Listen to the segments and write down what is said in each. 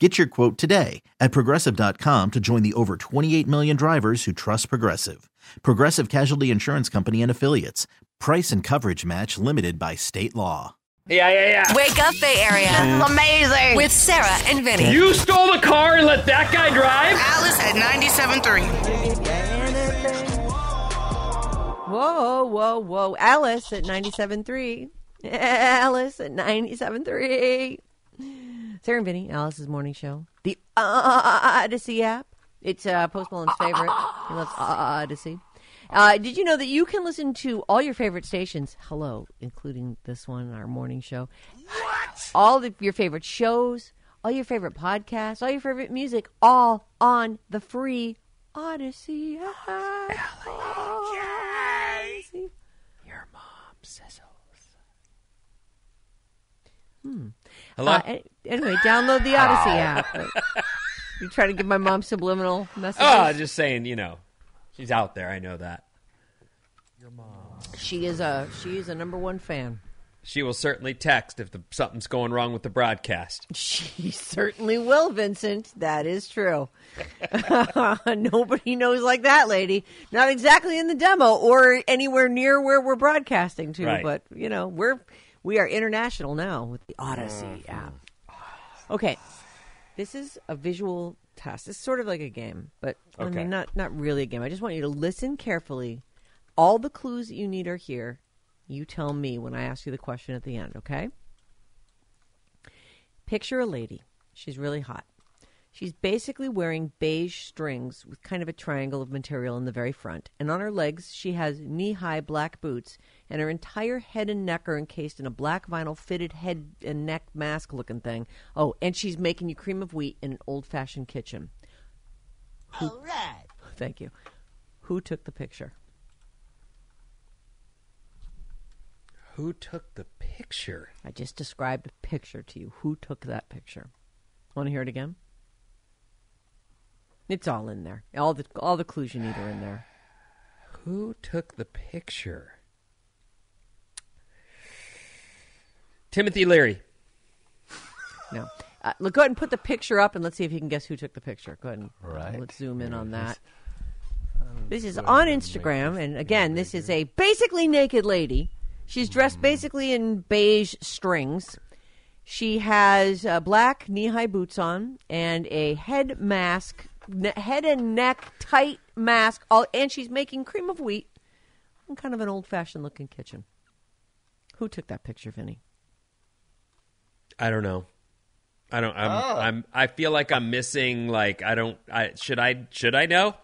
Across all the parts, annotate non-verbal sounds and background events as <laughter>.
Get your quote today at progressive.com to join the over 28 million drivers who trust Progressive. Progressive Casualty Insurance Company and Affiliates. Price and coverage match limited by state law. Yeah, yeah, yeah. Wake up, Bay Area. This is amazing. With Sarah and Vinny. You stole the car and let that guy drive? Alice at 97.3. Whoa, whoa, whoa. Alice at 97.3. <laughs> Alice at 97.3. Sarah and Vinny, Alice's morning show. The Audacy app. It's uh, Post Malone's favorite. He loves Audacy. Uh, did you know that you can listen to all your favorite stations? Hello, including this one, our morning show. What? All your favorite shows, all your favorite podcasts, all your favorite music, all on the free Audacy app. Audacy. Your mom sizzles. Hmm. Hello? Uh, anyway, download the Audacy app. You trying to give my mom subliminal messages? oh, just saying, you know, she's out there. I know that. Your mom. She is a she is a number one fan. She will certainly text if the, something's going wrong with the broadcast. <laughs> She certainly will, Vincent. That is true. <laughs> Nobody knows like that lady. Not exactly in the demo or anywhere near where we're broadcasting to, Right. but you know, we're we are international now with the Audacy mm-hmm. app. Okay. This is a visual test. It's sort of like a game, but I Okay. mean not not really a game. I just want you to listen carefully. All the clues that you need are here. You tell me when I ask you the question at the end, okay? Picture a lady. She's really hot. She's basically wearing beige strings with kind of a triangle of material in the very front. And on her legs, she has knee high black boots, and her entire head and neck are encased in a black vinyl fitted head and neck mask looking thing. Oh, and she's making you cream of wheat in an old fashioned kitchen. All right. Thank you. Who took the picture? Who took the picture? I just described a picture to you. Who took that picture? Want to hear it again? It's all in there. All the all the clues you need are in there. Who took the picture? Timothy Leary. No. Uh, look, go ahead and put the picture up, and let's see if you can guess who took the picture. Go ahead and Right. let's zoom in on that. Um, This is on Instagram, and again, this is a basically naked lady. She's dressed basically in beige strings. She has uh, black knee-high boots on and a head mask, head and neck tight mask, all, and she's making cream of wheat in kind of an old-fashioned looking kitchen. Who took that picture, Vinny? I don't know. I don't. I'm. Oh. I'm. I feel like I'm missing. Like I don't. I should. I should. I know.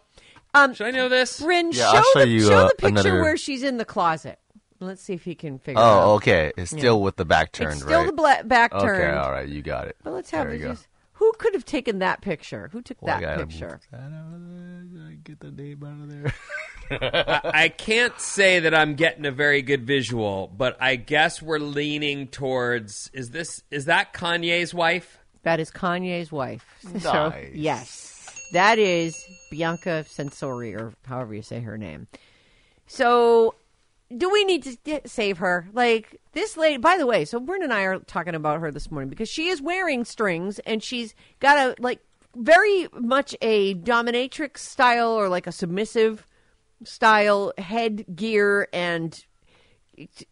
Um, Should I know this? Bryn, Yeah, show, show the, you, show uh, the picture another- where she's in the closet. Let's see if he can figure it out. Oh, okay. It's still Yeah. with the back turned, It's still right? the bla- back Okay, all right, you got it. But let's have there it you go. just. Who could have taken that picture? Who took Well, that <laughs> gotta picture? move that out of there, Get the name out of there. <laughs> I, I can't say that I'm getting a very good visual, but I guess we're leaning towards. Is this? Is that Kanye's wife? That is Kanye's wife. So, yes, that is Bianca Censori, or however you say her name. So, do we need to get, save her? Like this lady. By the way, so Bryn and I are talking about her this morning because she is wearing strings and she's got a like very much a dominatrix style or like a submissive style headgear and it's,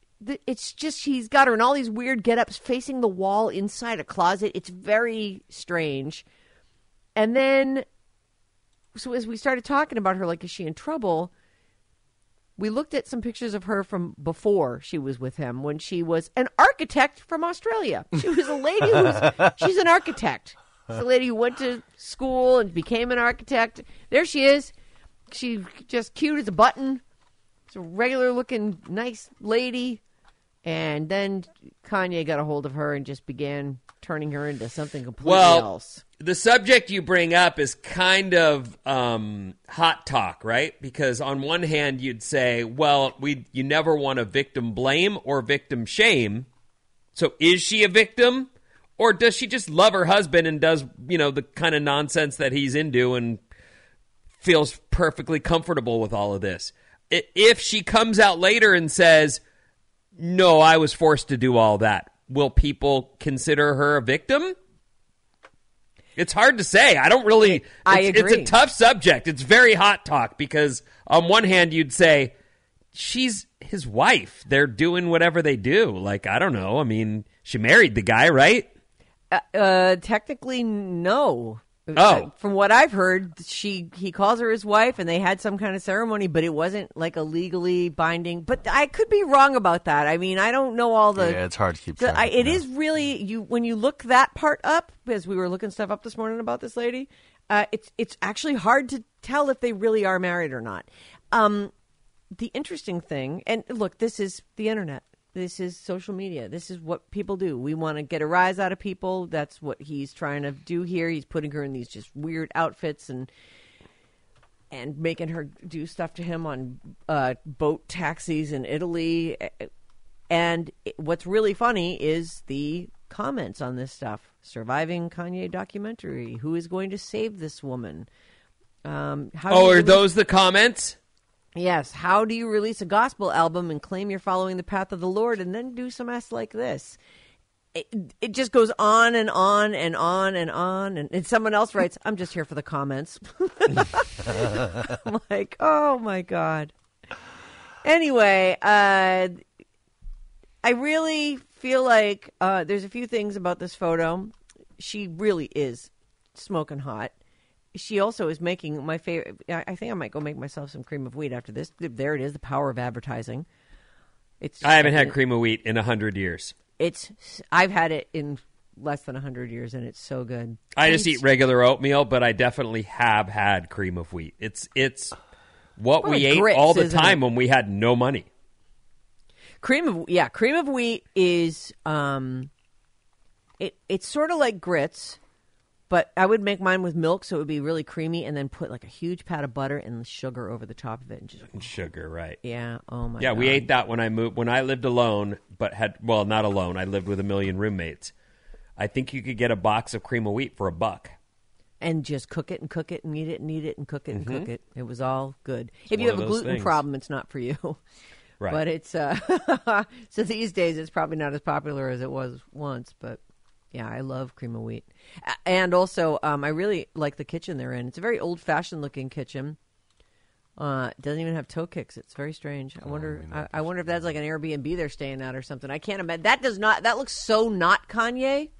it's just she's got her in all these weird get-ups facing the wall inside a closet it's very strange And then, so as we started talking about her, like, is she in trouble? We looked at some pictures of her from before she was with him when she was an architect from Australia. She was a lady who's, <laughs> she's an architect. She's a lady who went to school and became an architect. There she is. She's just cute as a button. She's a regular looking, nice lady. And then Kanye got a hold of her and just began turning her into something completely Well, else. the subject you bring up is kind of um, hot talk, right? Because on one hand, you'd say, well, we you never want to victim blame or victim shame. So is she a victim? Or does she just love her husband and does, you know, the kind of nonsense that he's into and feels perfectly comfortable with all of this? If she comes out later and says, no, I was forced to do all that, will people consider her a victim? It's hard to say. I don't really. I it's, agree. It's a tough subject. It's very hot talk because on one hand you'd say she's his wife. They're doing whatever they do. Like I don't know. I mean, she married the guy, right? Uh, uh, technically, no. Oh. Uh, from what I've heard, she he calls her his wife, and they had some kind of ceremony, but it wasn't like a legally binding. But I could be wrong about that. I mean, I don't know all the. yeah, it's hard to keep the- track. I, it yeah. is really you when you look that part up, as we were looking stuff up this morning about this lady. Uh, it's it's actually hard to tell if they really are married or not. Um, the interesting thing, and look, this is the internet. This is social media. This is what people do. We want to get a rise out of people. That's what he's trying to do here. He's putting her in these just weird outfits and and making her do stuff to him on uh, boat taxis in Italy. And what's really funny is the comments on this stuff. Surviving Kanye documentary. Who is going to save this woman? Um, how Oh, are those the comments? Yes. How do you release a gospel album and claim you're following the path of the Lord and then do some ass like this? It, it just goes on and on and on and on. And, and someone else writes, I'm just here for the comments. I'm <laughs> like, oh my God. Anyway, uh, I really feel like uh, there's a few things about this photo. She really is smoking hot. She also is making my favorite. I I think I might go make myself some cream of wheat after this. There it is, the power of advertising. It's I haven't had cream of wheat in a hundred years. It's I've had it in less than a hundred years, and it's so good. I just eat regular oatmeal, but I definitely have had cream of wheat. It's it's what Well, we ate grits, all the time it? when we had no money. cream of yeah cream of wheat is um it it's sort of like grits but i would make mine with milk so it would be really creamy and then put like a huge pat of butter and sugar over the top of it and just And sugar, right? yeah oh my god. Yeah, we God. ate that when I moved when I lived alone, but had well, not alone. I lived with a million roommates. I think you could get a box of cream of wheat for a buck. and just cook it and cook it and eat it and eat it and cook it and cook it it was all good if you one have a of those gluten things. problem it's not for you Right. but it's uh <laughs> so these days it's probably not as popular as it was once but yeah i love cream of wheat. And also um i really like the kitchen they're in. It's a very old fashioned looking kitchen. Uh it doesn't even have toe kicks. It's very strange. I wonder I, I wonder if that's like an airbnb they're staying at or something. I can't imagine that does not that looks so not kanye.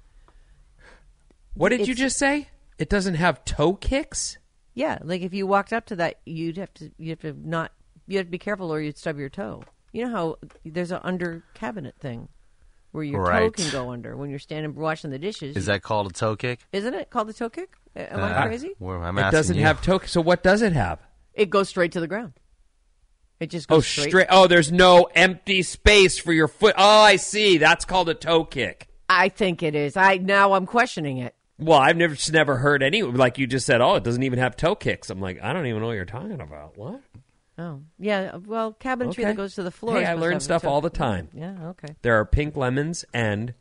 What did you just say? It doesn't have toe kicks? Yeah, like if you walked up to that, you'd have to you have to not you have to be careful or you'd stub your toe. You know how there's an under cabinet thing where your toe can go under when you're standing washing the dishes. Is that called a toe kick? isn't it called the toe kick? Am I Uh, crazy? Well, I'm it asking doesn't you. have toe So what does it have? It goes straight to the ground. It just goes Oh, straight. straight. Oh, there's no empty space for your foot. Oh, I see. That's called a toe kick. I think it is. I now I'm questioning it. Well, I've never just never heard any like you just said. Oh, it doesn't even have toe kicks. I'm like, I don't even know what you're talking about. What? Oh, yeah. Uh, well, cabinetry Okay. that goes to the floor. Hey, I learn stuff all the time. Yeah. Okay. There are pink lemons, and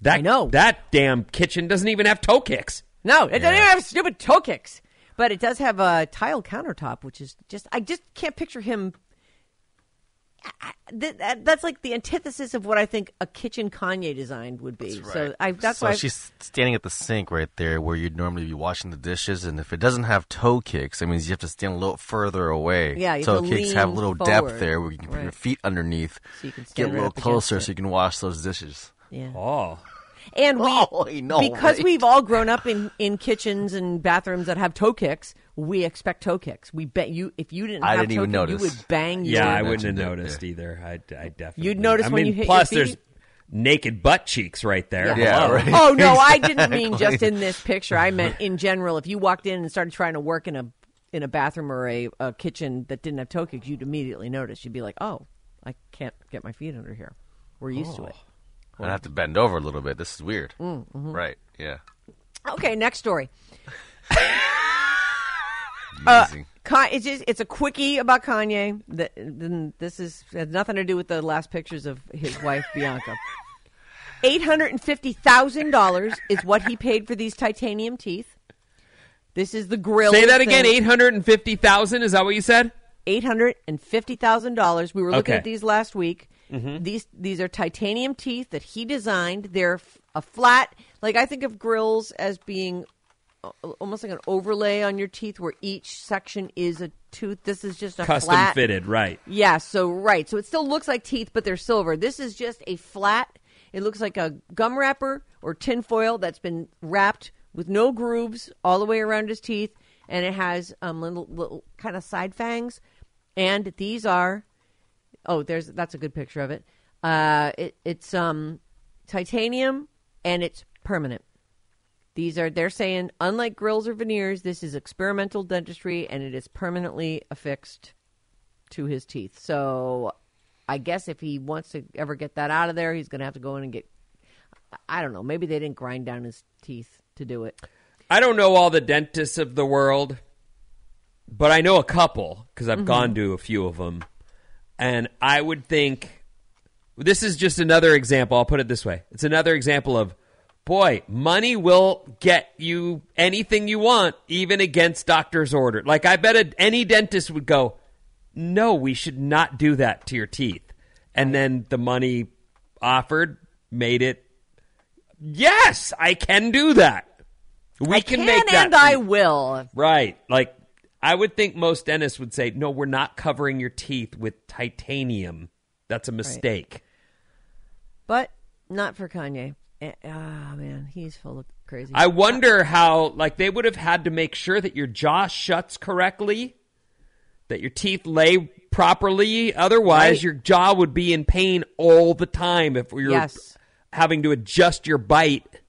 that I know. that damn kitchen doesn't even have toe kicks. No, it doesn't even have stupid toe kicks. But it does have a tile countertop, which is just I just can't picture him. I- I- That, that, uh, that's like the antithesis of what I think a kitchen Kanye designed would be. So I, that's so why she's standing at the sink right there where you'd normally be washing the dishes, and if it doesn't have toe kicks, that means you have to stand a little further away. Yeah, you toe have to kicks have a little forward. depth there where you can put your feet underneath, So you can get a little up closer so you can wash those dishes. yeah. Oh, And we, <laughs> Oh, no because way. we've all grown up in, in kitchens and bathrooms that have toe kicks, we expect toe kicks. We bet you if you didn't I have didn't toe even kick, you would bang. Yeah, your, I wouldn't have mentioned it, noticed yeah. either. I, I definitely. You'd notice I when mean, you hit your plus there's naked butt cheeks right there. Yeah. Hello. right. Oh no, <laughs> I didn't mean just in this picture. I meant in general. If you walked in and started trying to work in a in a bathroom or a, a kitchen that didn't have toe kicks, you'd immediately notice. You'd be like, "Oh, I can't get my feet under here." We're used to it. I'd have to bend over a little bit. This is weird. Mm, mm-hmm. Right. Yeah. Okay, next story. <laughs> Uh, Amazing. Ka- it's just it's a quickie about Kanye. That this is has nothing to do with the last pictures of his wife Bianca. <laughs> Eight hundred and fifty thousand dollars is what he paid for these titanium teeth. This is the grill. Say that again. Eight hundred and fifty thousand. Is that what you said? Eight hundred and fifty thousand dollars. We were looking Okay. at these last week. Mm-hmm. These these are titanium teeth that he designed. They're a flat. Like I think of grills as being almost like an overlay on your teeth, where each section is a tooth. This is just a Custom flat. fitted, right? Yeah, so right. So it still looks like teeth, but they're silver. This is just a flat, it looks like a gum wrapper or tin foil that's been wrapped with no grooves all the way around his teeth, and it has um, little, little kind of side fangs. And these are, oh, there's that's a good picture of it. Uh, it it's um, titanium and it's permanent. These are they're saying unlike grills or veneers, this is experimental dentistry and it is permanently affixed to his teeth. So I guess if he wants to ever get that out of there, he's going to have to go in and get I don't know, maybe they didn't grind down his teeth to do it. I don't know all the dentists of the world, but I know a couple because I've gone mm-hmm. to a few of them. And I would think this is just another example. I'll put it this way it's another example of, boy, money will get you anything you want, even against doctor's order. Like, I bet a, any dentist would go, no, we should not do that to your teeth. And then the money offered made it, yes, I can do that. We I can, can make that. and I will. Right. Like, I would think most dentists would say, no, we're not covering your teeth with titanium. That's a mistake. But not for Kanye. Eh, Ah, man, he's full of crazy. I wonder how, like, they would have had to make sure that your jaw shuts correctly, that your teeth lay properly. Otherwise, Right. your jaw would be in pain all the time if you're Yes. having to adjust your bite.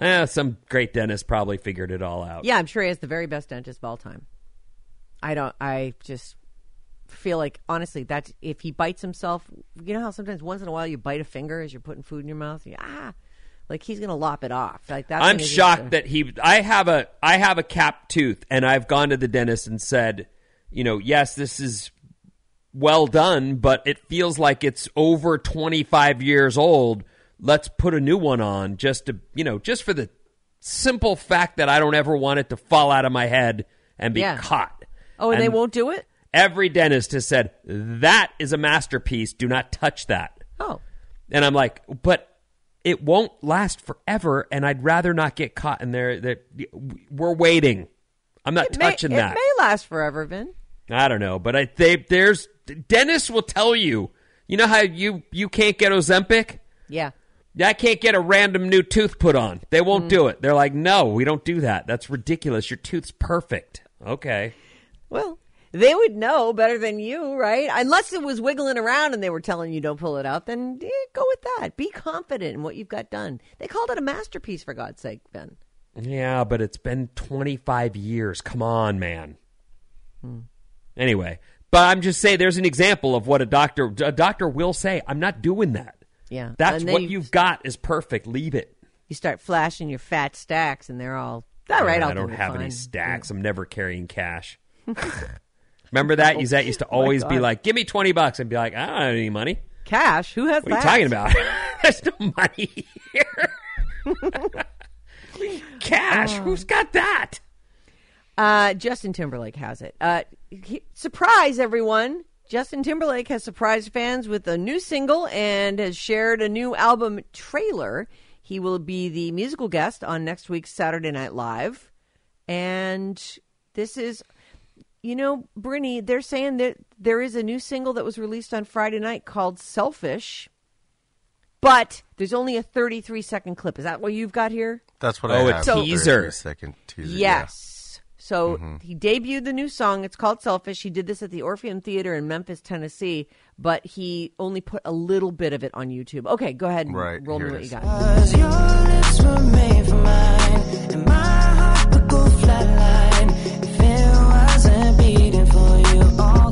Eh, some great dentist probably figured it all out. Yeah, I'm sure he has the very best dentist of all time. I don't. I just feel like honestly, that's if he bites himself. You know how sometimes once in a while you bite a finger as you're putting food in your mouth. You, ah, like he's gonna lop it off. Like that's. I'm shocked that he. I have a. I have a capped tooth, and I've gone to the dentist and said, you know, yes, this is well done, but it feels like it's over 25 years old. Let's put a new one on, just to, you know, just for the simple fact that I don't ever want it to fall out of my head and be Yeah. caught. Oh, and, they won't do it. Every dentist has said that is a masterpiece. Do not touch that. Oh, And I'm like, but it won't last forever, and I'd rather not get caught in there. That we're waiting. I'm not it may, touching it that. may last forever, Vin. I don't know, but I they there's Dennis will tell you. You know how you you can't get Ozempic. Yeah. I can't get a random new tooth put on. They won't Mm. do it. They're like, no, we don't do that. That's ridiculous. Your tooth's perfect. Okay. Well, they would know better than you, right? Unless it was wiggling around and they were telling you don't pull it out, then eh, go with that. Be confident in what you've got done. They called it a masterpiece, for God's sake, Ben. Yeah, but it's been 25 years. Come on, man. Anyway, but I'm just saying there's an example of what a doctor a doctor will say, I'm not doing that. Yeah. That's what you- you've got is perfect. Leave it. You start flashing your fat stacks, and they're all all right. I'll I don't have any fine." stacks. I'm never carrying cash. <laughs> Remember that? That used to <laughs> always be like, "Give me 20 bucks." I'd be like, "I don't have any money." Cash? Who has What are you talking about? <laughs> There's no money here. <laughs> Cash? Oh. Who's got that? Uh, Justin Timberlake has it. Uh, he- surprise, everyone! Justin Timberlake has surprised fans with a new single and has shared a new album trailer. He will be the musical guest on next week's Saturday Night Live, and this is, you know, Brittany. They're saying that there is a new single that was released on Friday night called "Selfish." but there's only a 33 second clip. Is that what you've got here? That's what Oh, I a have. teaser. Second teaser. yeah. Yes. So mm-hmm. he debuted the new song. It's called Selfish. He did this at the Orpheum Theater in Memphis, Tennessee, but he only put a little bit of it on YouTube. Okay, go ahead and Right, roll me here what it you is. got.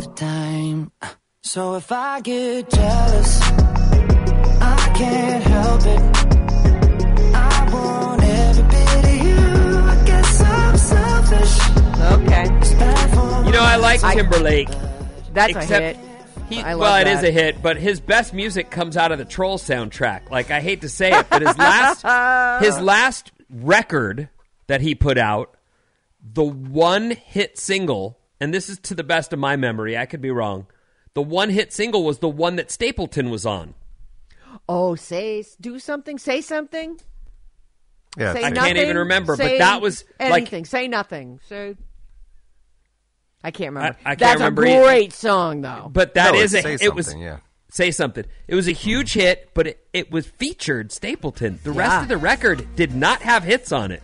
The time. So if I get jealous, I can't help it. I want every bit of you. I guess I'm selfish. Okay. It's bad for You know, I like I- Timberlake. That's except a hit. He, I love well, it is a hit, but his best music comes out of the Troll soundtrack. Like I hate to say it, but his last <laughs> his last record that he put out, the one hit single, and this is to the best of my memory, I could be wrong. The one hit single was the one that Stapleton was on. Oh, say, do something, say something. Yeah. Say I can't even remember, but that was, like- anything. say nothing. So I can't remember. I- I can't That's remember a either. great song, though. But that No, is a it was yeah. say something. It was a huge hit, but it, it was featured Stapleton. The rest of the record did not have hits on it,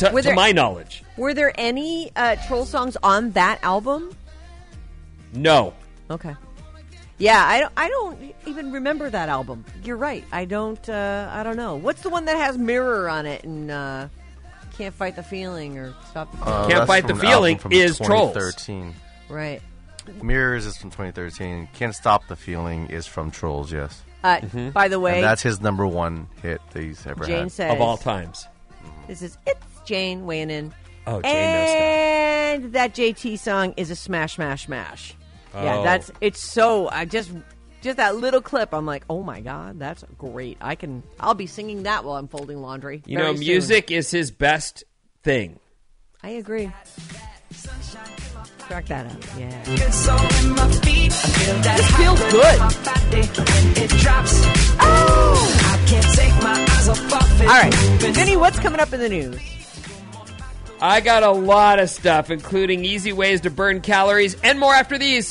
to, Were to my knowledge. Were there any uh, troll songs on that album? No. Okay. Yeah, I don't, I don't even remember that album. You're right. I don't. Uh, I don't know. What's the one that has Mirror on it and uh, Can't Fight the Feeling or Stop? the Uh, Can't Fight the Feeling album from is Trolls. 2013. right. Mirrors is from 2013. Can't Stop the Feeling is from Trolls, yes. Uh, By the way, And that's his number one hit that he's ever Jane had. says Of all times. This is it's Jane weighing in. Oh, Jane knows stuff. and that JT song is a smash, smash, smash. Yeah, Oh. that's it's so. I just just that little clip. I'm like, oh my god, that's great. I can. I'll be singing that while I'm folding laundry. You very know, soon. music is his best thing. I agree. Crack that up. Yeah. Good soul in my feet. I feel that This feels good. in my body when it drops. Oh, I can't take my eyes off of it. All right, Vinny, what's coming up in the news? I got a lot of stuff, including easy ways to burn calories and more after these.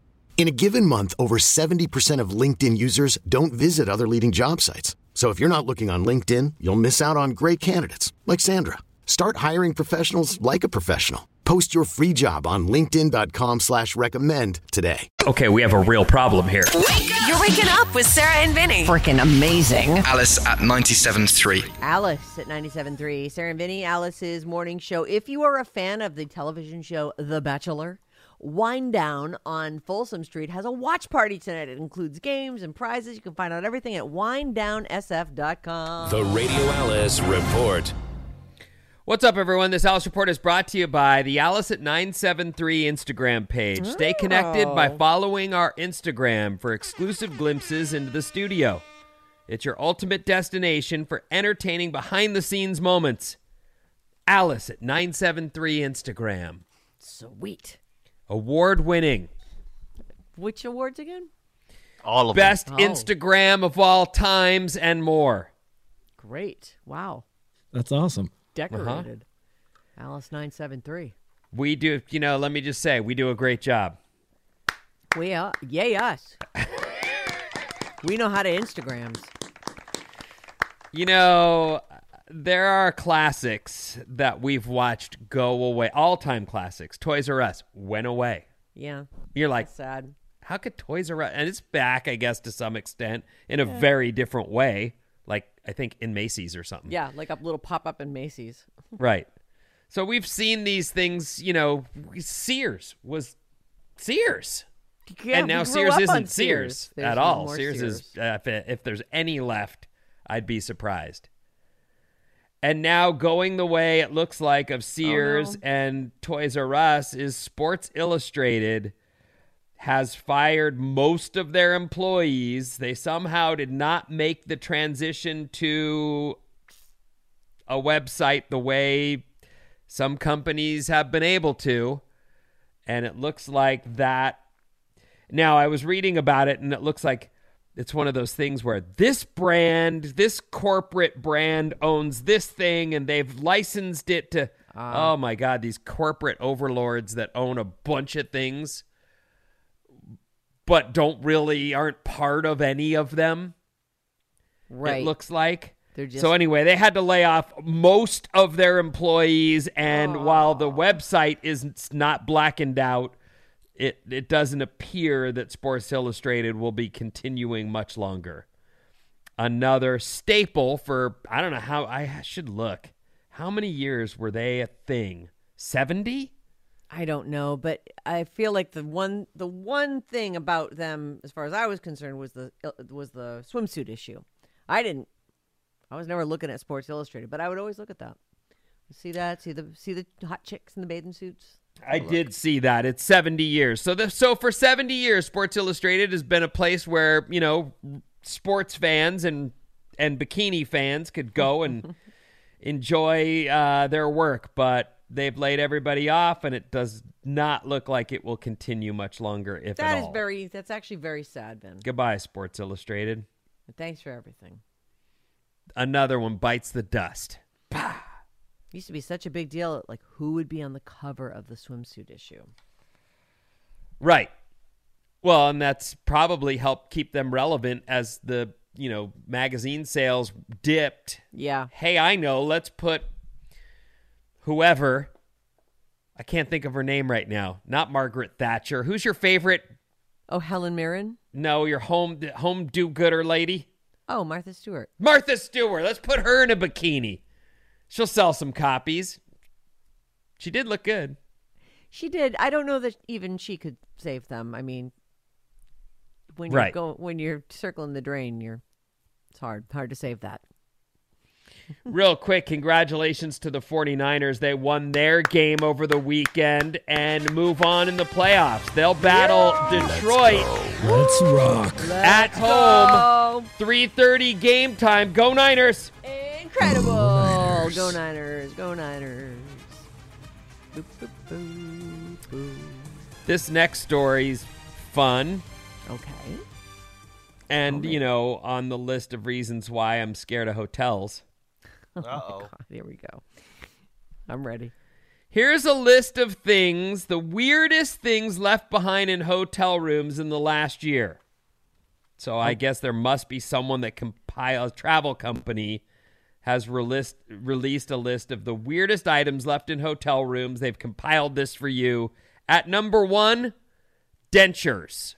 In a given month, over 70% of LinkedIn users don't visit other leading job sites. So if you're not looking on LinkedIn, you'll miss out on great candidates like Sandra. Start hiring professionals like a professional. Post your free job on linkedin.com slash recommend today. Okay, we have a real problem here. You're waking up with Sarah and Vinny. Freaking amazing. Alice at 97.3. Alice at 97.3. Sarah and Vinny, Alice's morning show. If you are a fan of the television show The Bachelor, Wind Down on Folsom Street has a watch party tonight. It includes games and prizes. You can find out everything at winddownsf.com. The Radio Alice Report. What's up, everyone? This Alice Report is brought to you by the Alice at 973 Instagram page. Stay connected by oh. following our Instagram for exclusive glimpses into the studio. It's your ultimate destination for entertaining behind the scenes moments. Alice at 973 Instagram. Sweet. Award winning. Which awards again? All of them. Best Oh. Instagram of all times and more. Great. Wow. That's awesome. Decorated. Uh-huh. Alice nine seven three. We do, you know, let me just say, we do a great job. We are yay us. <laughs> we know how to Instagrams. You know, there are classics that we've watched go away, all time classics. Toys R Us went away. Yeah. You're like, sad. how could Toys R Us, and it's back, I guess, to some extent, in a very different way, like I think in Macy's or something. Yeah, like a little pop up in Macy's. <laughs> Right. So we've seen these things, you know, Sears was Sears. Yeah, and now Sears isn't Sears, There's at all. more Sears, is, uh, if, if there's any left, I'd be surprised. And now going the way it looks like of oh, Sears and Toys R Us is Sports Illustrated has fired most of their employees. They somehow did not make the transition to a website the way some companies have been able to. And it looks like that. Now, I was reading about it, and it looks like it's one of those things where this brand, this corporate brand owns this thing, and they've licensed it to. Ah. oh my God, these corporate overlords that own a bunch of things, but don't really, aren't part of any of them. Right. It looks like. They're just- so anyway, they had to lay off most of their employees, and ah. while the website is not blackened out, it it doesn't appear that Sports Illustrated will be continuing much longer. Another staple for I don't know how I should look. How many years were they a thing? Seventy? I don't know, but I feel like the one the one thing about them, as far as I was concerned, was the was the swimsuit issue. I didn't. I was never looking at Sports Illustrated, but I would always look at that. See that? See the see the hot chicks in the bathing suits. I did see that. It's 70 years. So the so for 70 years Sports Illustrated has been a place where, you know, sports fans and and bikini fans could go and <laughs> enjoy uh, their work, but they've laid everybody off and it does not look like it will continue much longer if That at is very. That's actually very sad, Ben. Goodbye Sports Illustrated. Thanks for everything. Another one bites the dust. Used to be such a big deal. Like who would be on the cover of the swimsuit issue? Right. Well, and that's probably helped keep them relevant as the, you know, magazine sales dipped. Yeah. Hey, I know, let's put whoever I can't think of her name right now. Not Margaret Thatcher. Who's your favorite? Oh, Helen Mirren. No, your home home do-gooder lady. Oh, Martha Stewart. Martha Stewart. Let's put her in a bikini. She'll sell some copies. She did look good. She did. I don't know that even she could save them. I mean, when you're Right. going when you're circling the drain, you're it's hard hard to save that. <laughs> Real quick, congratulations to the 49ers. They won their game over the weekend and move on in the playoffs. They'll battle Detroit Let's rock. at home. 3:30 game time. Go Niners. Incredible! Go Niners! Go Niners! Boop, boop, boop, boop. This next story's fun Okay. and, you know, on the list of reasons why I'm scared of hotels. <laughs> Oh Uh-oh. God, here we go. I'm ready. Here's a list of things, the weirdest things left behind in hotel rooms in the last year. So I oh. guess there must be someone that compiles travel company has released released a list of the weirdest items left in hotel rooms. They've compiled this for you. At number 1, dentures.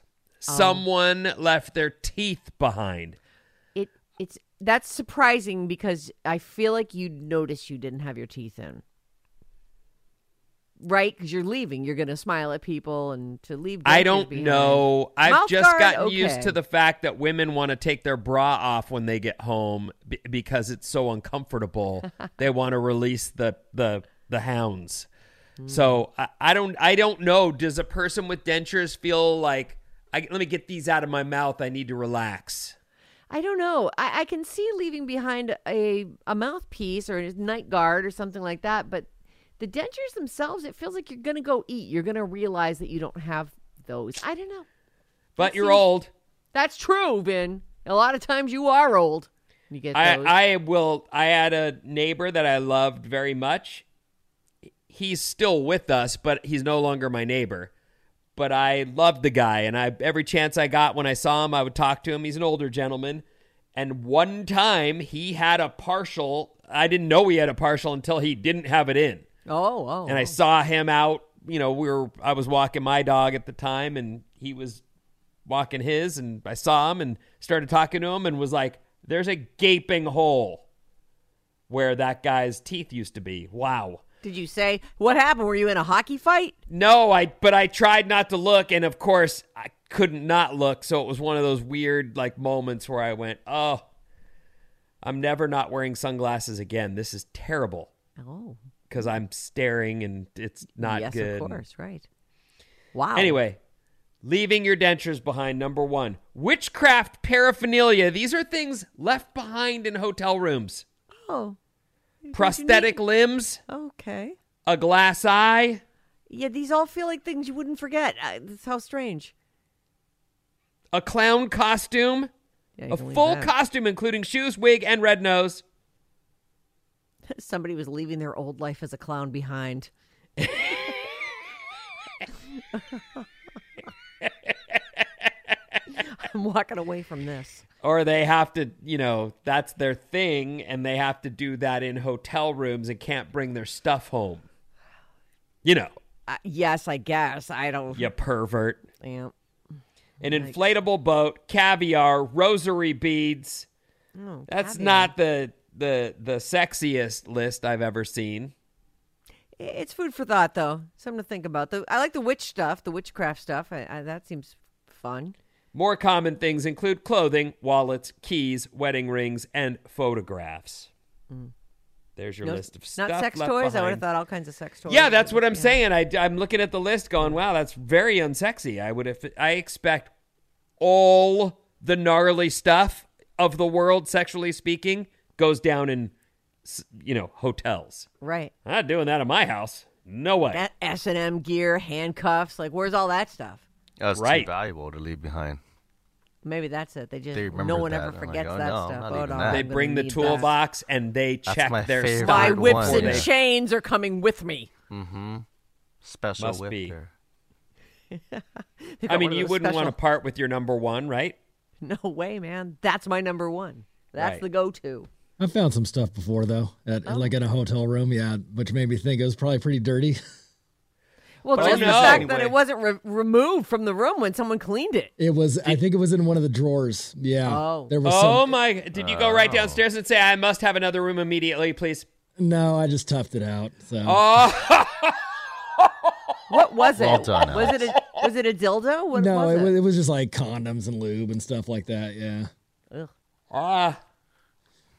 Oh. Someone left their teeth behind. It it's that's surprising because I feel like you'd notice you didn't have your teeth in. Right? Because you're leaving. You're going to smile at people and to leave. I don't behind. know. I've Mouth just guard? gotten used to the fact that women want to take their bra off when they get home b- because it's so uncomfortable. <laughs> they want to release the the the hounds. Hmm. So I, I don't I don't know. Does a person with dentures feel like I, let me get these out of my mouth? I need to relax. I don't know. I, I can see leaving behind a a mouthpiece or a night guard or something like that, but the dentures themselves, it feels like you're gonna go eat. You're gonna realize that you don't have those. I don't know. But you're old. That's true, Vin. A lot of times you are old. You get those. I, I will. I had a neighbor that I loved very much. he's still with us, but he's no longer my neighbor. But I loved the guy, and I every chance I got when I saw him, I would talk to him. He's an older gentleman, and one time he had a partial. I didn't know he had a partial until he didn't have it in, Oh, oh. and I oh. saw him out. You know, we were I was walking my dog at the time, and he was walking his, and I saw him and started talking to him, and was like, "There's a gaping hole where that guy's teeth used to be." Wow. Did you say what happened? Were you in a hockey fight? No, I but I tried not to look and of course I couldn't not look, so it was one of those weird like moments where I went, "Oh, I'm never not wearing sunglasses again. This is terrible." Oh, Cuz I'm staring and it's not yes, good. of course, right. Wow. Anyway, leaving your dentures behind number 1. Witchcraft paraphernalia. These are things left behind in hotel rooms. Oh, Prosthetic limbs, okay. a glass eye, Yeah, these all feel like things you wouldn't forget. Uh, That's how strange. a clown costume, Yeah, a full costume including shoes, wig, and red nose. <laughs> Somebody was leaving their old life as a clown behind. <laughs> I'm walking away from this. Or they have to, you know, that's their thing, and they have to do that in hotel rooms and can't bring their stuff home. You know, Uh, yes, I guess. I don't. you pervert. Yeah. An inflatable boat, caviar, rosary beads. Oh, That's caviar. not the the the sexiest list I've ever seen. It's food for thought, though. Something to think about. The, I like the witch stuff, the witchcraft stuff. I, I, that seems fun. More common things include clothing, wallets, keys, wedding rings, and photographs. There's your Mm. No- list of stuff. Not sex toys. I would have thought all kinds of sex toys. Yeah, that's what I'm Yeah. saying. I, I'm looking at the list, going, "Wow, that's very unsexy." I would have. I expect all the gnarly stuff of the world, sexually speaking, goes down in, you know, hotels. Right. I'm not doing that in my house. No way. That S and M gear, handcuffs. Like, where's all that stuff? That's Right. too valuable to leave behind. Maybe that's it. They just They no one that. ever I'm like, forgets oh, that no, stuff. not Oh no, that. they bring the need that. toolbox and they That's check my their favorite My whips one. and Yeah. chains are coming with me. Mm-hmm. Special Must whip be. <laughs> I mean, you wouldn't want to part with your number one, right? No way, man. That's my number one. That's Right. the go-to. I found some stuff before though, at, Oh. like in a hotel room. Yeah, which made me think it was probably pretty dirty. <laughs> Well, Oh, just the no. fact that it wasn't re- removed from the room when someone cleaned it. It was. I think it was in one of the drawers. Yeah. Oh. There was Oh some. my! Did you go right downstairs and say, "I must have another room immediately, please"? No, I just toughed it out. So. Oh, <laughs> What was it? Well done, was it a was it a dildo? What no, was it it? was, it was just like condoms and lube and stuff like that. Yeah. Ah!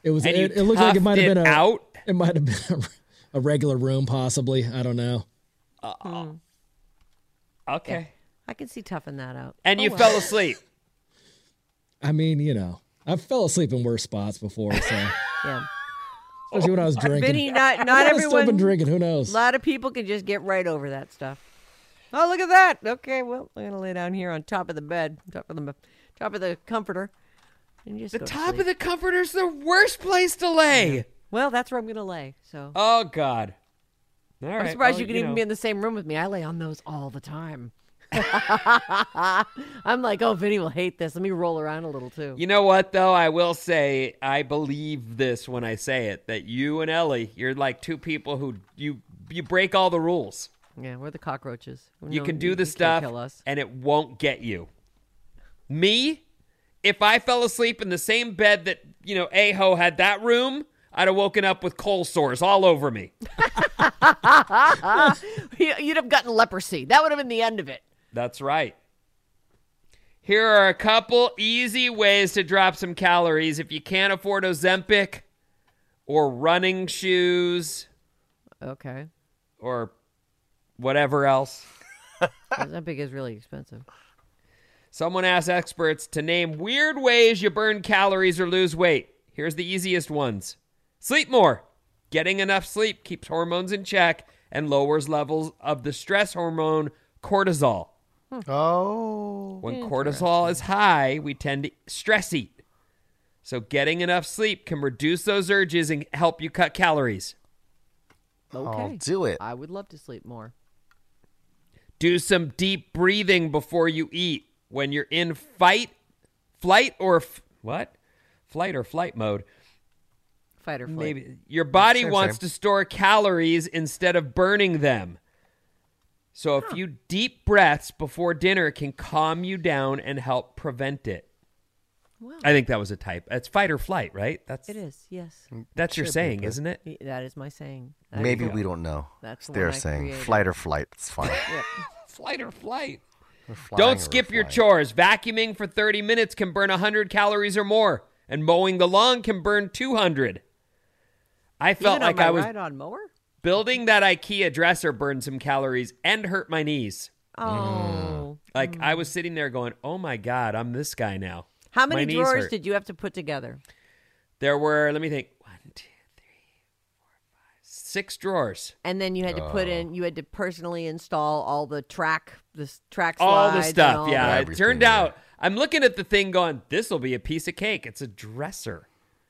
It was. It, it looked like it might have been a. out? It might have been a, <laughs> a regular room, possibly. I don't know. Okay. I can see toughing that out. And Oh, you well. fell asleep. I mean, you know, I fell asleep in worse spots before. So, <laughs> Yeah. especially when I was drinking. Vinny, not <laughs> I not might have still everyone. been drinking. Who knows? A lot of people can just get right over that stuff. Oh, look at that. Okay, well, I'm gonna lay down here on top of the bed, top of the top of the comforter, and just The to top sleep. of the comforter's the worst place to lay. Well, that's where I'm gonna lay. So Oh God! All right. I'm surprised well, you can even know. be in the same room with me. I lay on those all the time. <laughs> I'm like, oh, Vinny will hate this. Let me roll around a little too. You know what though? I will say I believe this when I say it that you and Ellie, you're like two people who you you break all the rules. Yeah, we're the cockroaches. You No, can do the can't stuff and it won't get you. Me, if I fell asleep in the same bed that, you know, Aho had that room, I'd have woken up with cold sores all over me. You- <laughs> You'd have gotten leprosy. That would have been the end of it. That's right. Here are a couple easy ways to drop some calories if you can't afford Ozempic or running shoes Okay. or whatever else. <laughs> Ozempic is really expensive. Someone asked experts to name weird ways you burn calories or lose weight. Here's the easiest ones sleep more. Getting enough sleep keeps hormones in check and lowers levels of the stress hormone cortisol. Oh. When cortisol is high, we tend to stress eat. So getting enough sleep can reduce those urges and help you cut calories. Okay. do it. I would love to sleep more. Do some deep breathing before you eat. When you're in fight, flight, or f- what? Flight or flight mode. Fight or flight. Maybe your body Same, wants same. to store calories instead of burning them. So a few deep breaths before dinner can calm you down and help prevent it. Wow. I think that was a type. That's fight or flight, right? That's It is, yes. Mm, that's your Should be, saying, but- isn't it? That is my saying. That Maybe is- we don't know. That's the They're saying created. flight or flight. It's fine. <laughs> Yep. <laughs> Flight or flight. We're flying or Don't skip your chores. Vacuuming for 30 minutes can burn 100 calories or more, and mowing the lawn can burn 200. I felt Even on like my I was ride-on mower? building that IKEA dresser burned some calories and hurt my knees. Oh. Mm. Like I was sitting there going, "Oh my god, I'm this guy now." How many drawers hurt. did you have to put together? There were, let me think, one, two, three, four, five, six drawers. And then you had to put oh. in, you had to personally install all the track, the s- track all slides the stuff. all Yeah, it Everything, turned yeah. out I'm looking at the thing going, this will be a piece of cake. It's a dresser.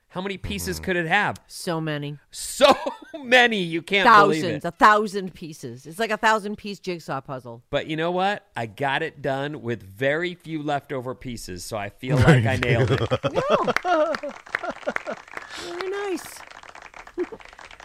How many pieces Mm-hmm. could it have? So many. So <laughs> many, you can't believe Thousands, it. a thousand pieces. It's like a thousand piece jigsaw puzzle. But you know what? I got it done with very few leftover pieces, so I feel like I <laughs> nailed it. <laughs> Very nice.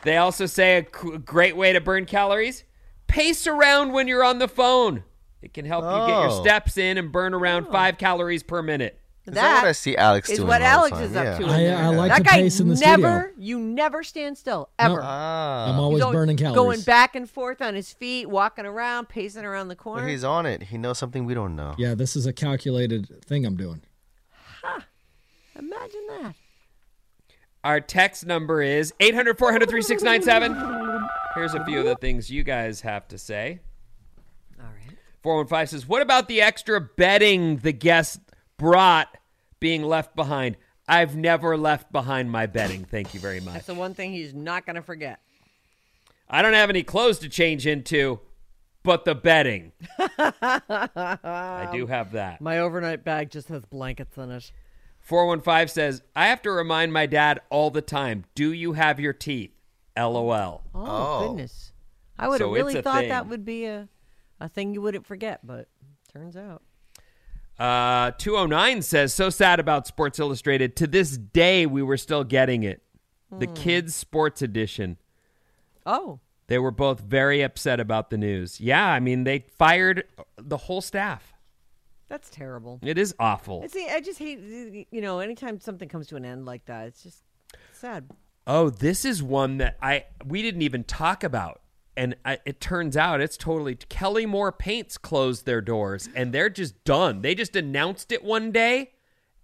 They also say a c- great way to burn calories: pace around when you're on the phone. It can help you get your Oh. steps in and burn around five calories per minute. Is that what I see Alex is doing what all the Alex time? is up Yeah. to. in I- I like that to guy pace in the never, studio. you never stand still ever. Ah. I'm always always burning calories. Going back and forth on his feet, walking around, pacing around the Well, corner. he's on it. He knows something we don't know. Yeah, this is a calculated thing I'm doing. Ha. Imagine that. Our text number is 800 400 3697. Here's a few of the things you guys have to say. All right. 415 says, What about the extra bedding the guest brought being left behind? I've never left behind my bedding. Thank you very much. That's the one thing he's not going to forget. I don't have any clothes to change into, but the bedding. I do have that. My overnight bag just has blankets in it. 415 says, I have to remind my dad all the time, do you have your teeth? LOL. Oh, Oh. goodness. I would have So it's really a thought that would be a, a thing you wouldn't forget, but turns out. Uh, 209 says, so sad about Sports Illustrated. To this day, we were still getting it. The Hmm. kids' sports edition. Oh, They were both very upset about the news. Yeah, I mean, they fired the whole staff. that's terrible. It is awful. See. I just hate, you know, anytime something comes to an end like that, it's just sad. Oh, this is one that I we didn't even talk about, and I, it turns out it's totally Kelly Moore Paints closed their doors, and they're just done. They just announced it one day,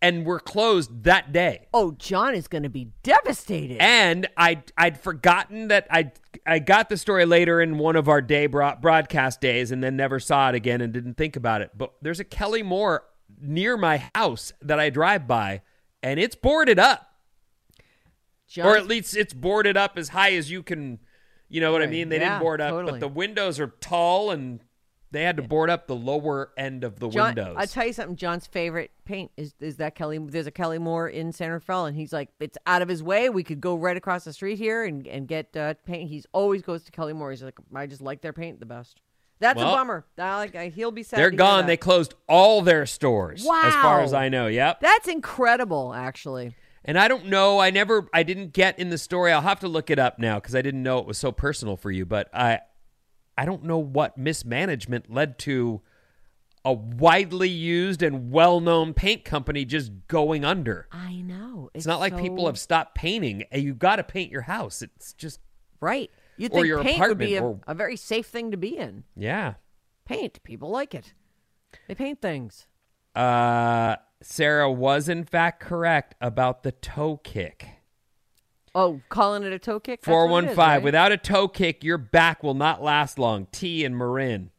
and were closed that day. Oh, John is going to be devastated. And I I'd forgotten that I I got the story later in one of our day broad, broadcast days, and then never saw it again and didn't think about it. But there's a Kelly Moore near my house that I drive by, and it's boarded up. John, or at least it's boarded up as high as you can you know what i mean they Yeah, didn't board up totally. but the windows are tall and they had to board up the lower end of the John, windows I'll tell you something. John's favorite paint is is that Kelly. There's a Kelly Moore in Santa Fe, and he's like, it's out of his way. We could go right across the street here and and get uh, paint. He's always goes to Kelly Moore. He's like, I just like their paint the best. That's Well, a bummer. I he'll be sad. they're gone they closed all their stores Wow. as far as i know yep That's incredible, actually. And i don't know i never i didn't get in the story i'll have to look it up now because i didn't know it was so personal for you but i i don't know what mismanagement led to a widely used and well-known paint company just going under I know. it's, not like people have stopped painting you got to paint your house it's just right. You or think your paint would be a, or- a very safe thing to be in? yeah Paint. People like it. They paint things. Uh, Sarah was in fact correct about the toe kick. Oh, calling it a toe kick. That's Four what one it is, five. right? Without a toe kick, your back will not last long. T and Marin.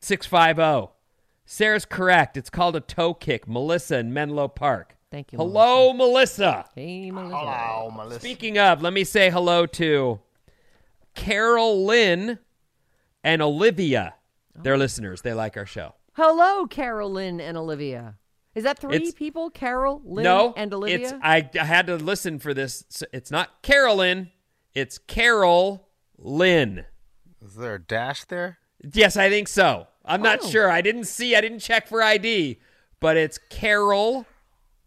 Six five zero. Sarah's correct. It's called a toe kick. Melissa in Menlo Park. Thank you, Hello, Melissa. Hey, Melissa. Hello, Melissa. Speaking of, let me say hello to Carol Lynn and Olivia. They're Oh. listeners. They like our show. Hello, Carolyn and Olivia. Is that three It's- people? Carol, Lynn, no, and Olivia. It's I, I had to listen for this. It's- It's not Carolyn. It's Carol Lynn. Is there a dash there? Yes, I think so. I'm not Oh. sure. I didn't see. I didn't check for ID, but it's Carol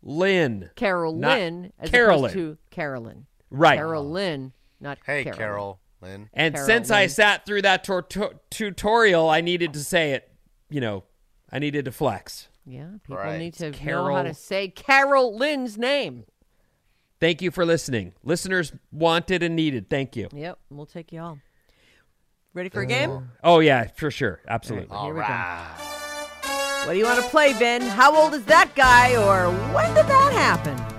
Lynn. Carol Not Lynn as Carolyn. opposed to Carolyn. Right. Carol Lynn, not Hey, Carolyn. Carol Lynn. And Carol since I sat through that tor- tu- tutorial, I needed to say it. You know, I needed to flex. Yeah, people Right. need to It's know how to say Carol Lynn's name. Thank you for listening. Listeners wanted and needed. Thank you. Yep, we'll take you all. Ready for a game? Oh yeah, for sure. Absolutely. Here we go. What do you want to play, Ben? How old is that guy, or when did that happen?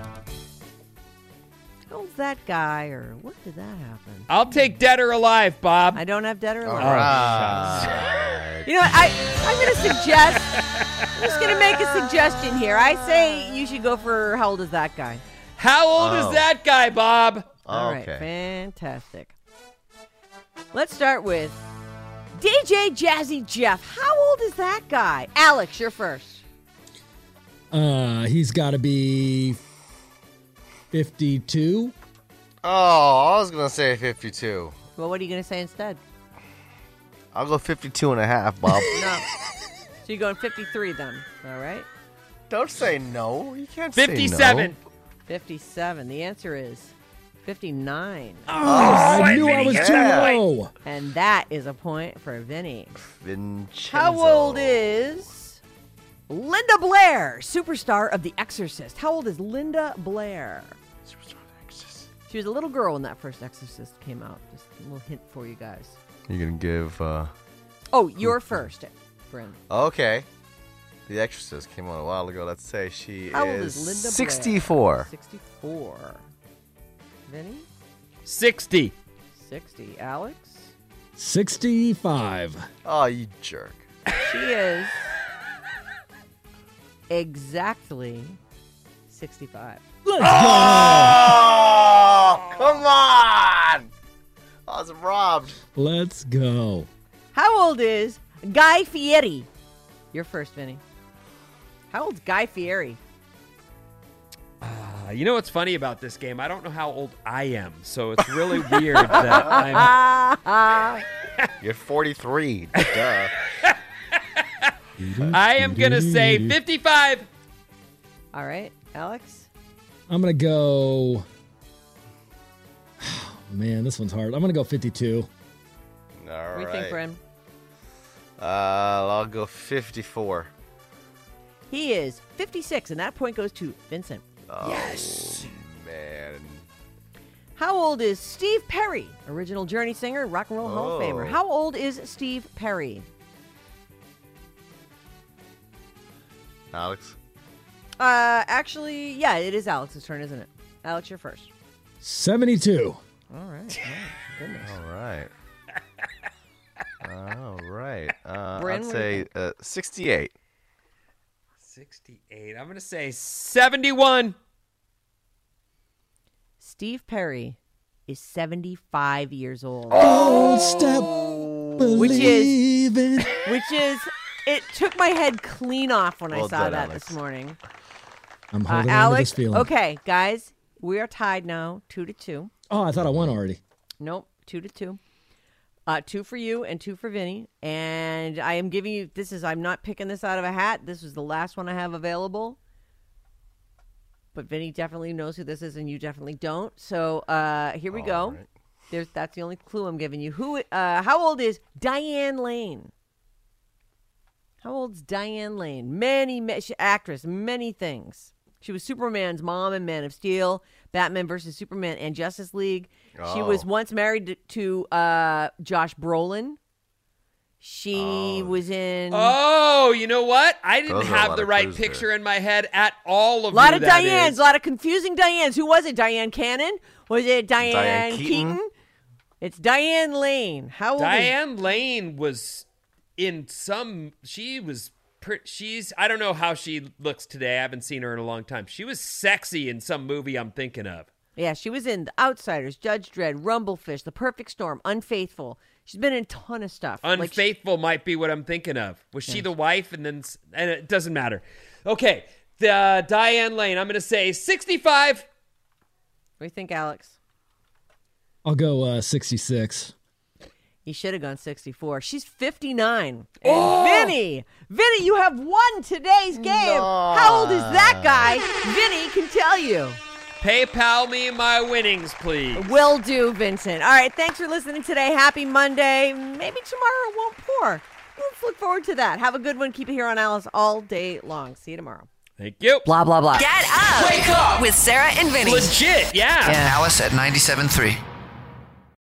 How old's that guy, or what did that happen? I'll take dead or alive, Bob. I don't have dead or alive. right. You know what? I, I'm going to suggest, I'm just going to make a suggestion here. I say you should go for how old is that guy? How old Oh. is that guy, Bob? All right, Okay. fantastic. Let's start with DJ Jazzy Jeff. How old is that guy? Alex, you're first. Uh, he's got to be 52. Oh, I was going to say 52. Well, what are you going to say instead? I'll go 52 and a half, Bob. <laughs> No. so you're going 53 then, all right? Don't say no. You can't say no. Fifty-seven. 57. The answer is 59. Oh, oh I knew I was too Yeah. low. And that is a point for Vinnie. Vincenzo. How old is Linda Blair, superstar of The Exorcist? How old is Linda Blair? She was a little girl when that first Exorcist came out. Just a little hint for you guys. You're going to give. uh Oh, you're first, Bryn. Okay. The Exorcist came out a while ago. Let's say she How old is is Linda Blair? 64. 64. Vinnie? Sixty. 60. Alex? 65. Oh, you jerk. She is <laughs> exactly 65. Let's Oh, come on! I was robbed. Let's go. How old is Guy Fieri? You're first, Vinnie. How old's Guy Fieri? Uh, you know what's funny about this game? I don't know how old I am, so it's really weird that I'm. <laughs> You're 43. Duh. <laughs> I am gonna say fifty-five. all right, Alex. I'm going to go. <sighs> Man, this one's hard. I'm going to go 52. All What do you right. think, Bren? Uh, I'll go 54. He is 56, and that point goes to Vincent. Oh, yes. Man. How old is Steve Perry, original Journey singer, Rock and Roll Hall of Famer? Oh. How old is Steve Perry? Alex? Uh, actually, yeah, it is Alex's turn, isn't it? Alex, you're first. 72. All right. <laughs> Oh, goodness. All right. <laughs> All right. Uh, Bryn, I'd what do you say uh, 68. Sixty-eight. I'm gonna say seventy-one. Steve Perry is 75 years old. Don't step Which is- believing. Which is, it took my head clean off when I saw done, that Alex. this morning. I'm Uh, holding on to Alex, this feeling. okay, guys, we are tied now, two to two. Oh, I thought I won already. Nope, two to two. Uh, two for you and two for Vinnie. And I am giving you this is I'm not picking this out of a hat. This was the last one I have available. But Vinnie definitely knows who this is, and you definitely don't. So uh, here we go. right. There's that's the only clue I'm giving you. Who? Uh, how old is Diane Lane? How old's Diane Lane? Many, ma- she, actress, many things. She was Superman's mom in Man of Steel, Batman versus Superman, and Justice League. She was Oh. once married to, to uh, Josh Brolin. She was in Oh, you know what? I didn't Those are a have the right clues there. picture in my head at all of. a lot who of that Dianes, is. a lot of confusing Dianes. Who was it? Diane Cannon? Was it Diane, Diane Keaton? Keaton? It's Diane Lane. How old is Diane Lane was in some. She was. pre- She's. I don't know how she looks today. I haven't seen her in a long time. She was sexy in some movie I'm thinking of. Yeah, she was in The Outsiders, Judge Dredd, Rumblefish, The Perfect Storm, Unfaithful. She's been in a ton of stuff. Like, she- Unfaithful might be what I'm thinking of. Was she the wife? And then, and it doesn't matter. Okay, the uh, Diane Lane. I'm going to say 65. what do you think, Alex? I'll go uh, 66. He should have gone 64. She's 59. And Vinnie, Vinnie, you have won today's game. How old is that guy? Vinnie can tell you. PayPal me my winnings, please. Will do, Vincent. All right, thanks for listening today. Happy Monday. Maybe tomorrow it won't pour. Let's look forward to that. Have a good one. Keep it here on Alice all day long. See you tomorrow. Thank you. Blah, blah, blah. Get up. Wake up with Sarah and Vinnie. Legit, yeah. And Alice at 97.3.